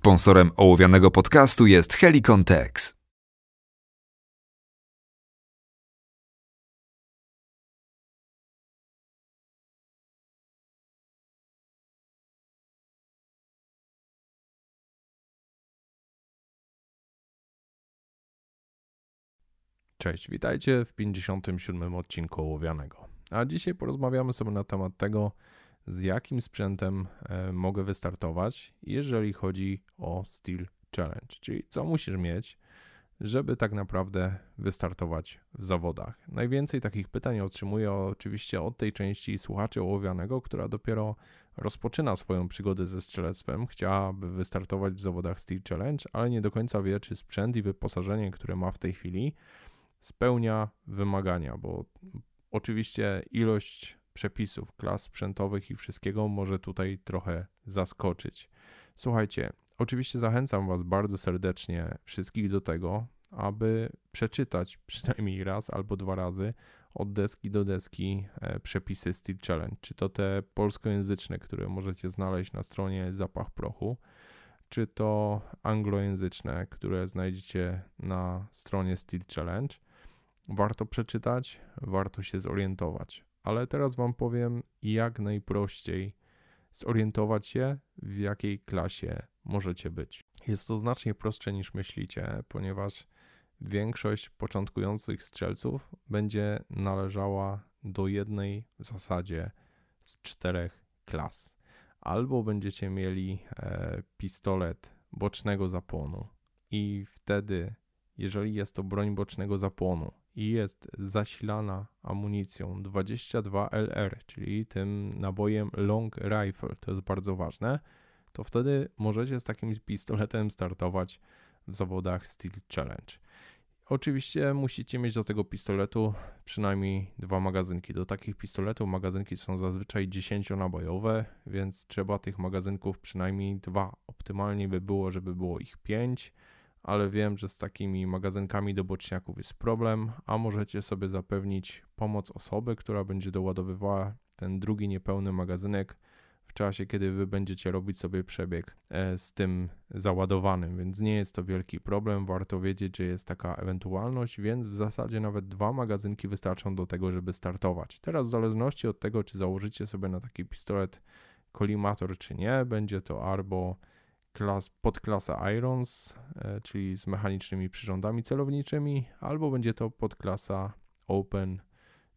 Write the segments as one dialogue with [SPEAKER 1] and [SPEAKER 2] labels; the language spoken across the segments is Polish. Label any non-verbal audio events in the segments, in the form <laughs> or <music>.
[SPEAKER 1] Sponsorem ołowianego podcastu jest Helicon Tex.
[SPEAKER 2] Cześć, witajcie w 57. odcinku Ołowianego. A dzisiaj porozmawiamy sobie na temat tego, z jakim sprzętem e, mogę wystartować, jeżeli chodzi o Steel Challenge, czyli co musisz mieć, żeby tak naprawdę wystartować w zawodach. Najwięcej takich pytań otrzymuję oczywiście od tej części słuchaczy ołowianego, która dopiero rozpoczyna swoją przygodę ze strzelectwem, chciałaby wystartować w zawodach Steel Challenge, ale nie do końca wie, czy sprzęt i wyposażenie, które ma w tej chwili, spełnia wymagania, bo oczywiście ilość przepisów, klas sprzętowych i wszystkiego może tutaj trochę zaskoczyć. Słuchajcie, oczywiście zachęcam Was bardzo serdecznie wszystkich do tego, aby przeczytać <laughs> przynajmniej raz albo dwa razy od deski do deski e, przepisy Steel Challenge, czy to te polskojęzyczne, które możecie znaleźć na stronie Zapach Prochu, czy to anglojęzyczne, które znajdziecie na stronie Steel Challenge. Warto przeczytać, warto się zorientować ale teraz Wam powiem, jak najprościej zorientować się, w jakiej klasie możecie być. Jest to znacznie prostsze niż myślicie, ponieważ większość początkujących strzelców będzie należała do jednej w zasadzie z czterech klas. Albo będziecie mieli e, pistolet bocznego zapłonu, i wtedy, jeżeli jest to broń bocznego zapłonu, i jest zasilana amunicją 22LR, czyli tym nabojem long rifle, to jest bardzo ważne, to wtedy możecie z takim pistoletem startować w zawodach Steel Challenge. Oczywiście musicie mieć do tego pistoletu przynajmniej dwa magazynki. Do takich pistoletów magazynki są zazwyczaj 10-nabojowe, więc trzeba tych magazynków przynajmniej dwa. Optymalnie by było, żeby było ich 5 ale wiem, że z takimi magazynkami do boczniaków jest problem, a możecie sobie zapewnić pomoc osoby, która będzie doładowywała ten drugi niepełny magazynek w czasie, kiedy wy będziecie robić sobie przebieg e, z tym załadowanym, więc nie jest to wielki problem. Warto wiedzieć, że jest taka ewentualność, więc w zasadzie nawet dwa magazynki wystarczą do tego, żeby startować. Teraz, w zależności od tego, czy założycie sobie na taki pistolet kolimator, czy nie, będzie to albo klas, podklasa Irons, e, czyli z mechanicznymi przyrządami celowniczymi, albo będzie to podklasa Open,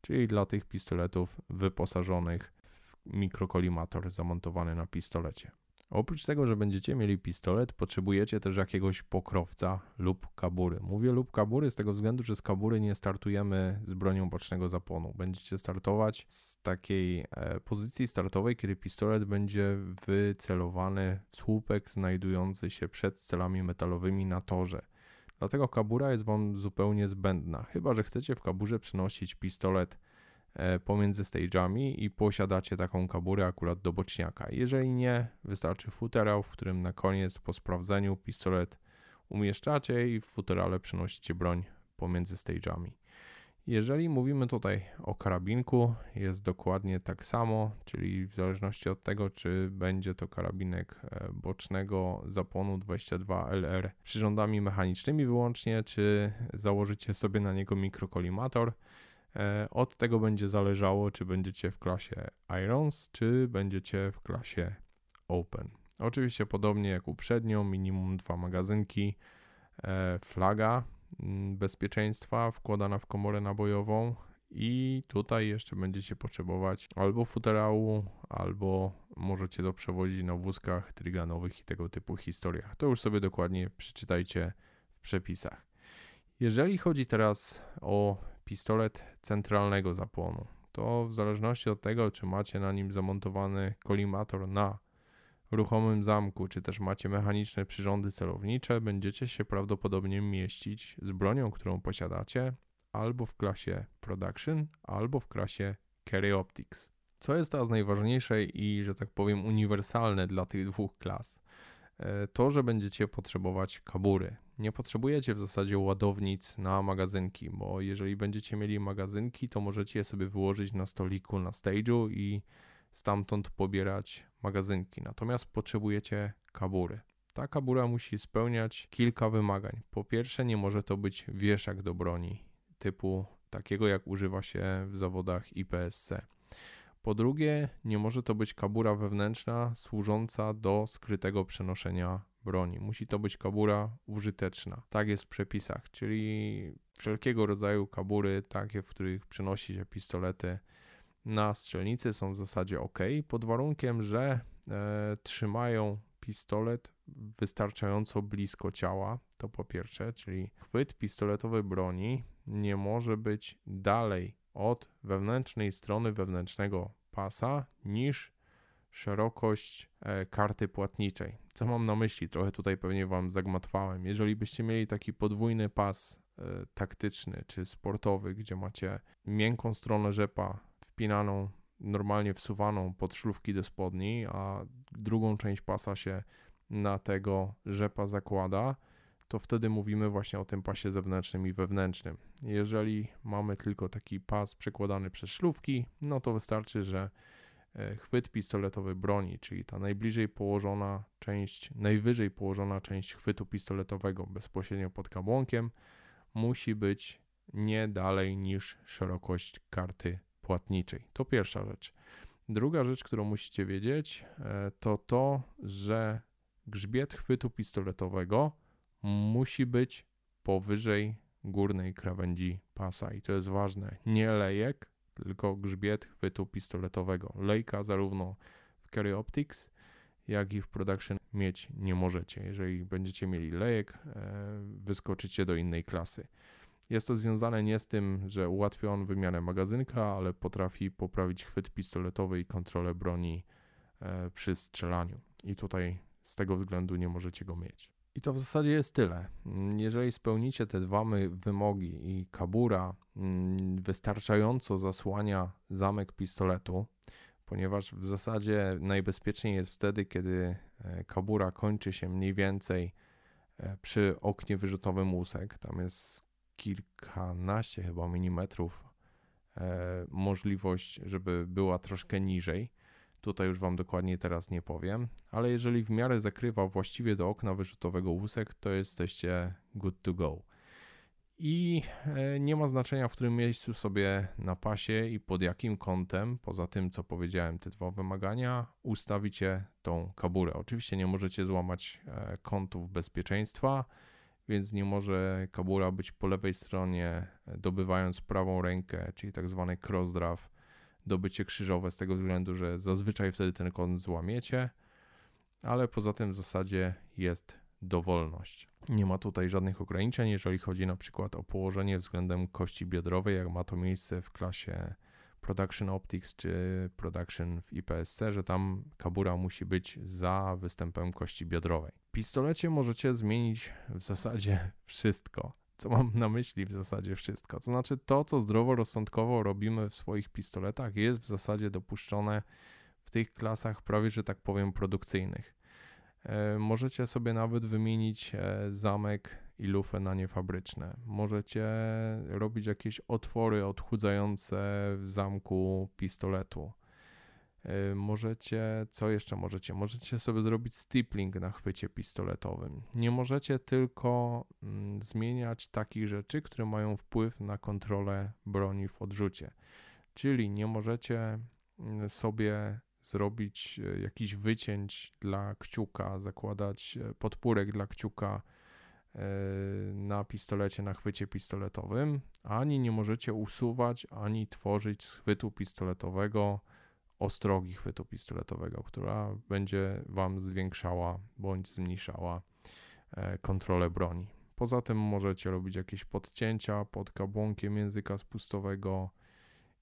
[SPEAKER 2] czyli dla tych pistoletów wyposażonych w mikrokolimator zamontowany na pistolecie. Oprócz tego, że będziecie mieli pistolet, potrzebujecie też jakiegoś pokrowca lub kabury. Mówię lub kabury z tego względu, że z kabury nie startujemy z bronią bocznego zapłonu. Będziecie startować z takiej e, pozycji startowej, kiedy pistolet będzie wycelowany w słupek znajdujący się przed celami metalowymi na torze. Dlatego kabura jest Wam zupełnie zbędna, chyba że chcecie w kaburze przynosić pistolet pomiędzy stage'ami i posiadacie taką kaburę akurat do boczniaka. Jeżeli nie, wystarczy futerał, w którym na koniec po sprawdzeniu pistolet umieszczacie i w futerale przenosicie broń pomiędzy stage'ami. Jeżeli mówimy tutaj o karabinku, jest dokładnie tak samo, czyli w zależności od tego, czy będzie to karabinek e, bocznego zapłonu 22LR przyrządami mechanicznymi wyłącznie, czy założycie sobie na niego mikrokolimator, E, od tego będzie zależało, czy będziecie w klasie Irons, czy będziecie w klasie Open. Oczywiście podobnie jak uprzednio, minimum dwa magazynki, e, flaga mm, bezpieczeństwa wkładana w komorę nabojową i tutaj jeszcze będziecie potrzebować albo futerału, albo możecie to przewozić na wózkach triganowych i tego typu historiach. To już sobie dokładnie przeczytajcie w przepisach. Jeżeli chodzi teraz o pistolet centralnego zapłonu. To w zależności od tego, czy macie na nim zamontowany kolimator na ruchomym zamku, czy też macie mechaniczne przyrządy celownicze, będziecie się prawdopodobnie mieścić z bronią, którą posiadacie, albo w klasie Production, albo w klasie Carry Optics. Co jest teraz najważniejsze i, że tak powiem, uniwersalne dla tych dwóch klas? E, to, że będziecie potrzebować kabury. Nie potrzebujecie w zasadzie ładownic na magazynki, bo jeżeli będziecie mieli magazynki, to możecie je sobie wyłożyć na stoliku na stage'u i stamtąd pobierać magazynki. Natomiast potrzebujecie kabury. Ta kabura musi spełniać kilka wymagań. Po pierwsze, nie może to być wieszak do broni, typu takiego jak używa się w zawodach IPSC. Po drugie, nie może to być kabura wewnętrzna służąca do skrytego przenoszenia broni. Musi to być kabura użyteczna. Tak jest w przepisach, czyli wszelkiego rodzaju kabury, takie, w których przenosi się pistolety na strzelnicy, są w zasadzie ok, pod warunkiem, że e, trzymają pistolet wystarczająco blisko ciała. To po pierwsze, czyli chwyt pistoletowej broni nie może być dalej od wewnętrznej strony wewnętrznego pasa niż szerokość e, karty płatniczej. Co mam na myśli? Trochę tutaj pewnie Wam zagmatwałem. Jeżeli byście mieli taki podwójny pas e, taktyczny czy sportowy, gdzie macie miękką stronę rzepa wpinaną, normalnie wsuwaną pod szlufki do spodni, a drugą część pasa się na tego rzepa zakłada, to wtedy mówimy właśnie o tym pasie zewnętrznym i wewnętrznym. Jeżeli mamy tylko taki pas przekładany przez szlufki, no to wystarczy, że chwyt pistoletowy broni, czyli ta najbliżej położona część, najwyżej położona część chwytu pistoletowego bezpośrednio pod kabłonkiem, musi być nie dalej niż szerokość karty płatniczej. To pierwsza rzecz. Druga rzecz, którą musicie wiedzieć, e, to to, że grzbiet chwytu pistoletowego musi być powyżej górnej krawędzi pasa i to jest ważne. Nie lejek, tylko grzbiet chwytu pistoletowego. Lejka zarówno w Carry Optics, jak i w Production mieć nie możecie. Jeżeli będziecie mieli lejek, e, wyskoczycie do innej klasy. Jest to związane nie z tym, że ułatwia on wymianę magazynka, ale potrafi poprawić chwyt pistoletowy i kontrolę broni e, przy strzelaniu. I tutaj z tego względu nie możecie go mieć. I to w zasadzie jest tyle. Jeżeli spełnicie te dwa wymogi i kabura mm, wystarczająco zasłania zamek pistoletu, ponieważ w zasadzie najbezpieczniej jest wtedy, kiedy e, kabura kończy się mniej więcej e, przy oknie wyrzutowym łusek. Tam jest kilkanaście chyba milimetrów e, możliwość, żeby była troszkę niżej. Tutaj już Wam dokładnie teraz nie powiem, ale jeżeli w miarę zakrywa właściwie do okna wyrzutowego łusek, to jesteście good to go. I e, nie ma znaczenia, w którym miejscu sobie na pasie i pod jakim kątem, poza tym co powiedziałem, te dwa wymagania, ustawicie tą kaburę. Oczywiście nie możecie złamać e, kątów bezpieczeństwa, więc nie może kabura być po lewej stronie, e, dobywając prawą rękę, czyli tak zwany cross dobycie krzyżowe z tego względu, że zazwyczaj wtedy ten kąt złamiecie, ale poza tym w zasadzie jest dowolność. Nie ma tutaj żadnych ograniczeń, jeżeli chodzi na przykład o położenie względem kości biodrowej, jak ma to miejsce w klasie Production Optics czy Production w IPSC, że tam kabura musi być za występem kości biodrowej. W pistolecie możecie zmienić w zasadzie wszystko. Co mam na myśli w zasadzie wszystko? To znaczy to, co zdroworozsądkowo robimy w swoich pistoletach jest w zasadzie dopuszczone w tych klasach prawie, że tak powiem, produkcyjnych. E, możecie sobie nawet wymienić e, zamek i lufę na niefabryczne. Możecie robić jakieś otwory odchudzające w zamku pistoletu. Y, możecie, co jeszcze możecie? Możecie sobie zrobić stippling na chwycie pistoletowym. Nie możecie tylko mm, zmieniać takich rzeczy, które mają wpływ na kontrolę broni w odrzucie. Czyli nie możecie mm, sobie zrobić y, jakiś wycięć dla kciuka, zakładać y, podpórek dla kciuka na pistolecie, na chwycie pistoletowym, ani nie możecie usuwać, ani tworzyć chwytu pistoletowego ostrogi chwytu pistoletowego, która będzie Wam zwiększała bądź zmniejszała e, kontrolę broni. Poza tym możecie robić jakieś podcięcia pod kabłonkiem języka spustowego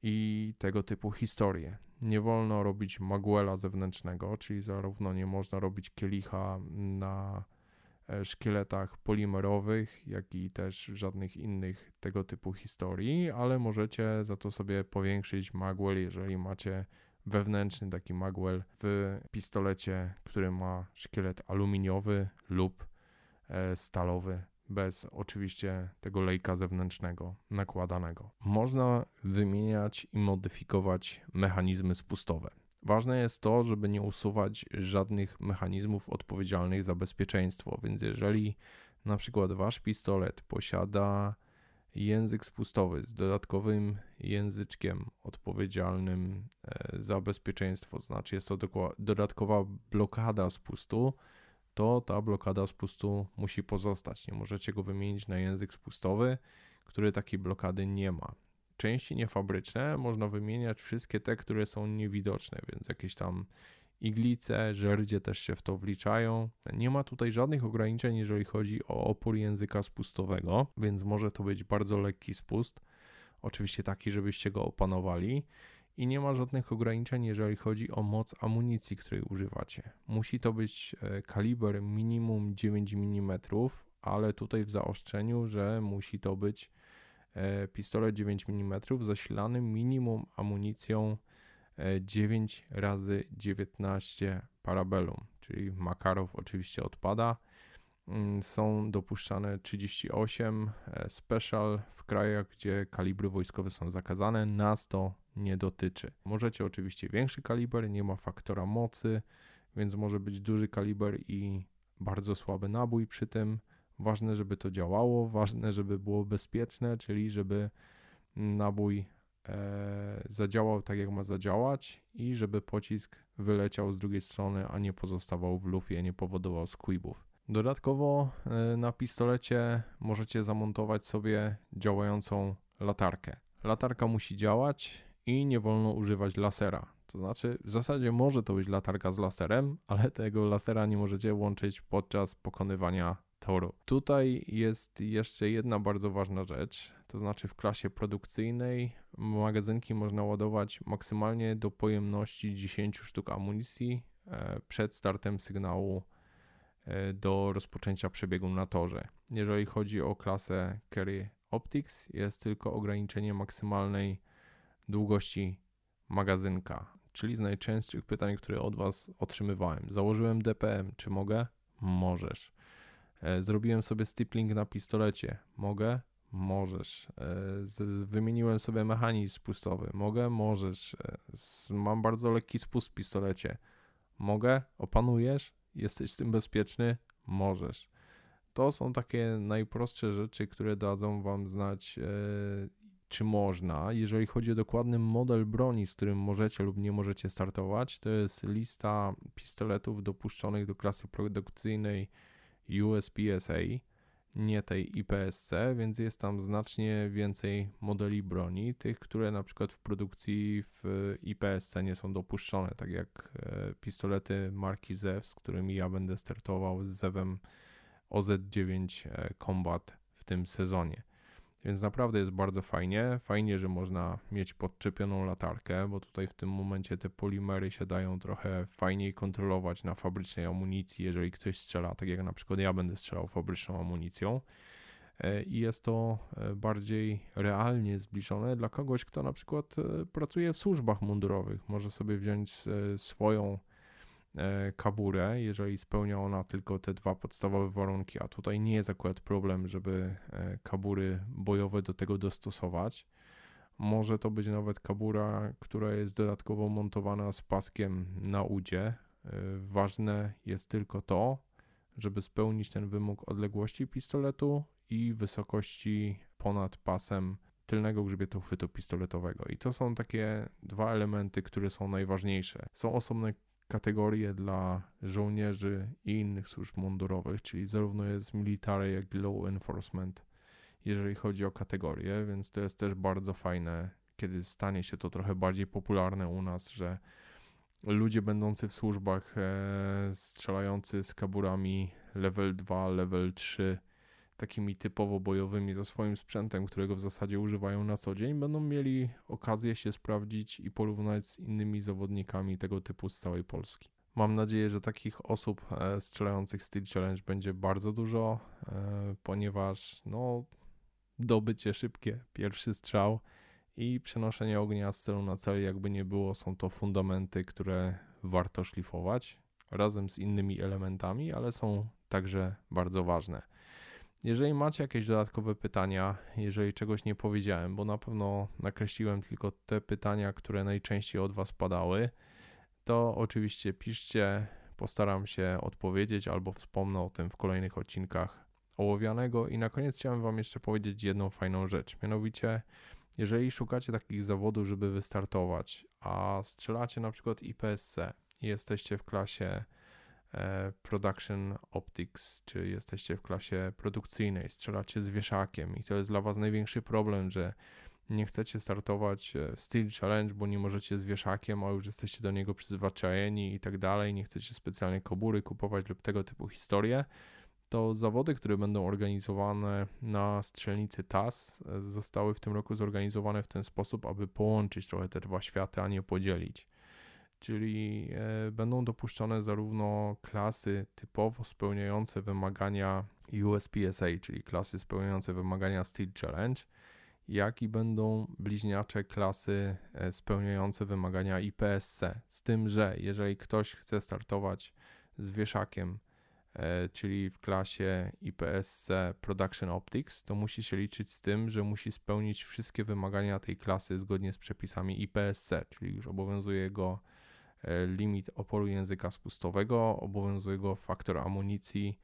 [SPEAKER 2] i tego typu historie. Nie wolno robić magwela zewnętrznego, czyli zarówno nie można robić kielicha na e, szkieletach polimerowych, jak i też żadnych innych tego typu historii, ale możecie za to sobie powiększyć magwell, jeżeli macie wewnętrzny taki magwell w pistolecie, który ma szkielet aluminiowy lub e, stalowy, bez oczywiście tego lejka zewnętrznego nakładanego. Można wymieniać i modyfikować mechanizmy spustowe. Ważne jest to, żeby nie usuwać żadnych mechanizmów odpowiedzialnych za bezpieczeństwo, więc jeżeli na przykład wasz pistolet posiada język spustowy z dodatkowym języczkiem odpowiedzialnym e, za bezpieczeństwo, znaczy jest to dodatkowa blokada spustu, to ta blokada spustu musi pozostać. Nie możecie go wymienić na język spustowy, który takiej blokady nie ma. Części niefabryczne można wymieniać wszystkie te, które są niewidoczne, więc jakieś tam iglice, żerdzie też się w to wliczają. Nie ma tutaj żadnych ograniczeń, jeżeli chodzi o opór języka spustowego, więc może to być bardzo lekki spust. Oczywiście taki, żebyście go opanowali. I nie ma żadnych ograniczeń, jeżeli chodzi o moc amunicji, której używacie. Musi to być e, kaliber minimum 9 mm, ale tutaj w zaostrzeniu, że musi to być e, pistolet 9 mm zasilany minimum amunicją 9 e, razy 19 parabellum, czyli Makarow oczywiście odpada. Mm, są dopuszczane 38 e, special w krajach, gdzie kalibry wojskowe są zakazane. Nas to nie dotyczy. Możecie oczywiście większy kaliber, nie ma faktora mocy, więc może być duży kaliber i bardzo słaby nabój przy tym. Ważne, żeby to działało, ważne, żeby było bezpieczne, czyli żeby nabój e, zadziałał tak, jak ma zadziałać i żeby pocisk wyleciał z drugiej strony, a nie pozostawał w lufie, nie powodował squibów. Dodatkowo e, na pistolecie możecie zamontować sobie działającą latarkę. Latarka musi działać i nie wolno używać lasera. To znaczy, w zasadzie może to być latarka z laserem, ale tego lasera nie możecie łączyć podczas pokonywania toru. Tutaj jest jeszcze jedna bardzo ważna rzecz, to znaczy w klasie produkcyjnej magazynki można ładować maksymalnie do pojemności 10 sztuk amunicji e, przed startem sygnału e, do rozpoczęcia przebiegu na torze. Jeżeli chodzi o klasę Carry Optics, jest tylko ograniczenie maksymalnej długości magazynka, czyli z najczęstszych pytań, które od Was otrzymywałem. Założyłem DPM, czy mogę? Możesz. E, zrobiłem sobie stippling na pistolecie. Mogę? Możesz. E, wymieniłem sobie mechanizm spustowy. Mogę? Możesz. E, mam bardzo lekki spust w pistolecie. Mogę? Opanujesz? Jesteś z tym bezpieczny? Możesz. To są takie najprostsze rzeczy, które dadzą Wam znać, czy można. Jeżeli chodzi o dokładny model broni, z którym możecie lub nie możecie startować, to jest lista pistoletów dopuszczonych do klasy produkcyjnej USPSA, nie tej IPSC, więc jest tam znacznie więcej modeli broni, tych, które na przykład w produkcji w IPSC nie są dopuszczone, tak jak e, pistolety marki ZEW, z którymi ja będę startował z ZEWem OZ9 e, Combat w tym sezonie. Więc naprawdę jest bardzo fajnie. Fajnie, że można mieć podczepioną latarkę, bo tutaj w tym momencie te polimery się dają trochę fajniej kontrolować na fabrycznej amunicji, jeżeli ktoś strzela, tak jak na przykład ja będę strzelał fabryczną amunicją. E, I jest to e, bardziej realnie zbliżone dla kogoś, kto na przykład e, pracuje w służbach mundurowych. Może sobie wziąć swoją kaburę, jeżeli spełnia ona tylko te dwa podstawowe warunki, a tutaj nie jest akurat problem, żeby e, kabury bojowe do tego dostosować. Może to być nawet kabura, która jest dodatkowo montowana z paskiem na udzie. E, ważne jest tylko to, żeby spełnić ten wymóg odległości pistoletu i wysokości ponad pasem tylnego grzbietu chwytu pistoletowego. I to są takie dwa elementy, które są najważniejsze. Są osobne kategorie dla żołnierzy i innych służb mundurowych, czyli zarówno jest military, jak i law enforcement, jeżeli chodzi o kategorie, więc to jest też bardzo fajne, kiedy stanie się to trochę bardziej popularne u nas, że ludzie będący w służbach e, strzelający z kaburami level 2, level 3 takimi typowo bojowymi ze swoim sprzętem, którego w zasadzie używają na co dzień, będą mieli okazję się sprawdzić i porównać z innymi zawodnikami tego typu z całej Polski. Mam nadzieję, że takich osób e, strzelających Steel Challenge będzie bardzo dużo, e, ponieważ no, dobycie szybkie, pierwszy strzał i przenoszenie ognia z celu na cel, jakby nie było, są to fundamenty, które warto szlifować razem z innymi elementami, ale są także bardzo ważne. Jeżeli macie jakieś dodatkowe pytania, jeżeli czegoś nie powiedziałem, bo na pewno nakreśliłem tylko te pytania, które najczęściej od Was padały, to oczywiście piszcie, postaram się odpowiedzieć albo wspomnę o tym w kolejnych odcinkach ołowianego. I na koniec chciałem Wam jeszcze powiedzieć jedną fajną rzecz. Mianowicie, jeżeli szukacie takich zawodów, żeby wystartować, a strzelacie na przykład IPSC i jesteście w klasie Production Optics, czy jesteście w klasie produkcyjnej, strzelacie z wieszakiem i to jest dla Was największy problem, że nie chcecie startować w e, Steel Challenge, bo nie możecie z wieszakiem, a już jesteście do niego przyzwyczajeni i tak dalej, nie chcecie specjalnie kobury kupować lub tego typu historie, to zawody, które będą organizowane na strzelnicy TAS, e, zostały w tym roku zorganizowane w ten sposób, aby połączyć trochę te dwa światy, a nie podzielić. Czyli e, będą dopuszczone zarówno klasy typowo spełniające wymagania USPSA, czyli klasy spełniające wymagania Steel Challenge, jak i będą bliźniacze klasy e, spełniające wymagania IPSC. Z tym, że jeżeli ktoś chce startować z wieszakiem, e, czyli w klasie IPSC Production Optics, to musi się liczyć z tym, że musi spełnić wszystkie wymagania tej klasy zgodnie z przepisami IPSC, czyli już obowiązuje go limit oporu języka spustowego, obowiązuje go faktor amunicji,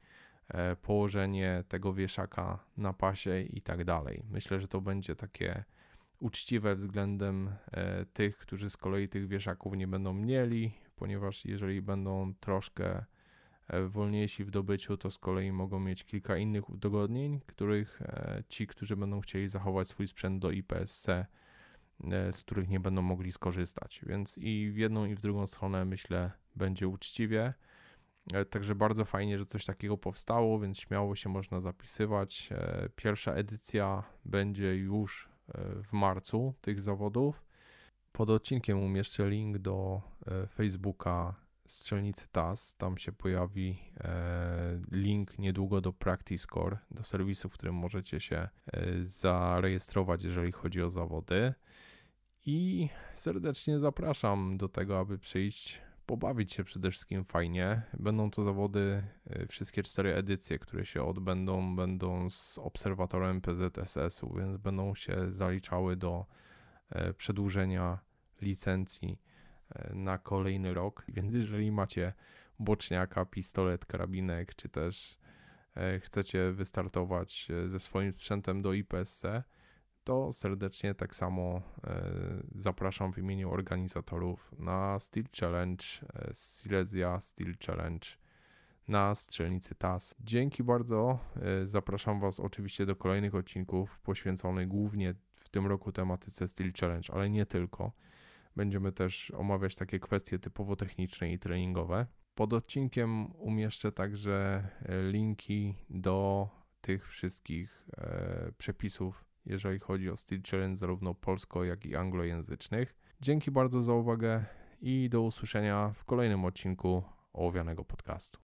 [SPEAKER 2] E, położenie tego wieszaka na pasie i tak dalej. Myślę, że to będzie takie uczciwe względem e, tych, którzy z kolei tych wieszaków nie będą mieli, ponieważ jeżeli będą troszkę e, wolniejsi w dobyciu, to z kolei mogą mieć kilka innych udogodnień, których ci, którzy będą chcieli zachować swój sprzęt do IPSC, z których nie będą mogli skorzystać. Więc i w jedną, i w drugą stronę myślę będzie uczciwie. E, także bardzo fajnie, że coś takiego powstało, więc śmiało się można zapisywać. E, pierwsza edycja będzie już e, w marcu tych zawodów. Pod odcinkiem umieszczę link do Facebooka strzelnicy TAS. Tam się pojawi link niedługo do Practice Core, do serwisu, w którym możecie się zarejestrować, jeżeli chodzi o zawody. I serdecznie zapraszam do tego, aby przyjść pobawić się przede wszystkim fajnie. Będą to zawody, y, wszystkie cztery edycje, które się odbędą, będą z obserwatorem PZSS-u, więc będą się zaliczały do e, przedłużenia licencji e, na kolejny rok. Więc jeżeli macie boczniaka, pistolet, karabinek, czy też e, chcecie wystartować ze swoim sprzętem do IPSC, to serdecznie tak samo e, zapraszam w imieniu organizatorów na Steel Challenge, e, Silesia Steel Challenge na strzelnicy TAS. Dzięki bardzo. E, zapraszam Was oczywiście do kolejnych odcinków poświęconych głównie w tym roku tematyce Steel Challenge, ale nie tylko. Będziemy też omawiać takie kwestie typowo techniczne i treningowe. Pod odcinkiem umieszczę także linki do tych wszystkich przepisów jeżeli chodzi o Steel Challenge zarówno polsko, jak i anglojęzycznych. Dzięki bardzo za uwagę i do usłyszenia w kolejnym odcinku ołowianego podcastu.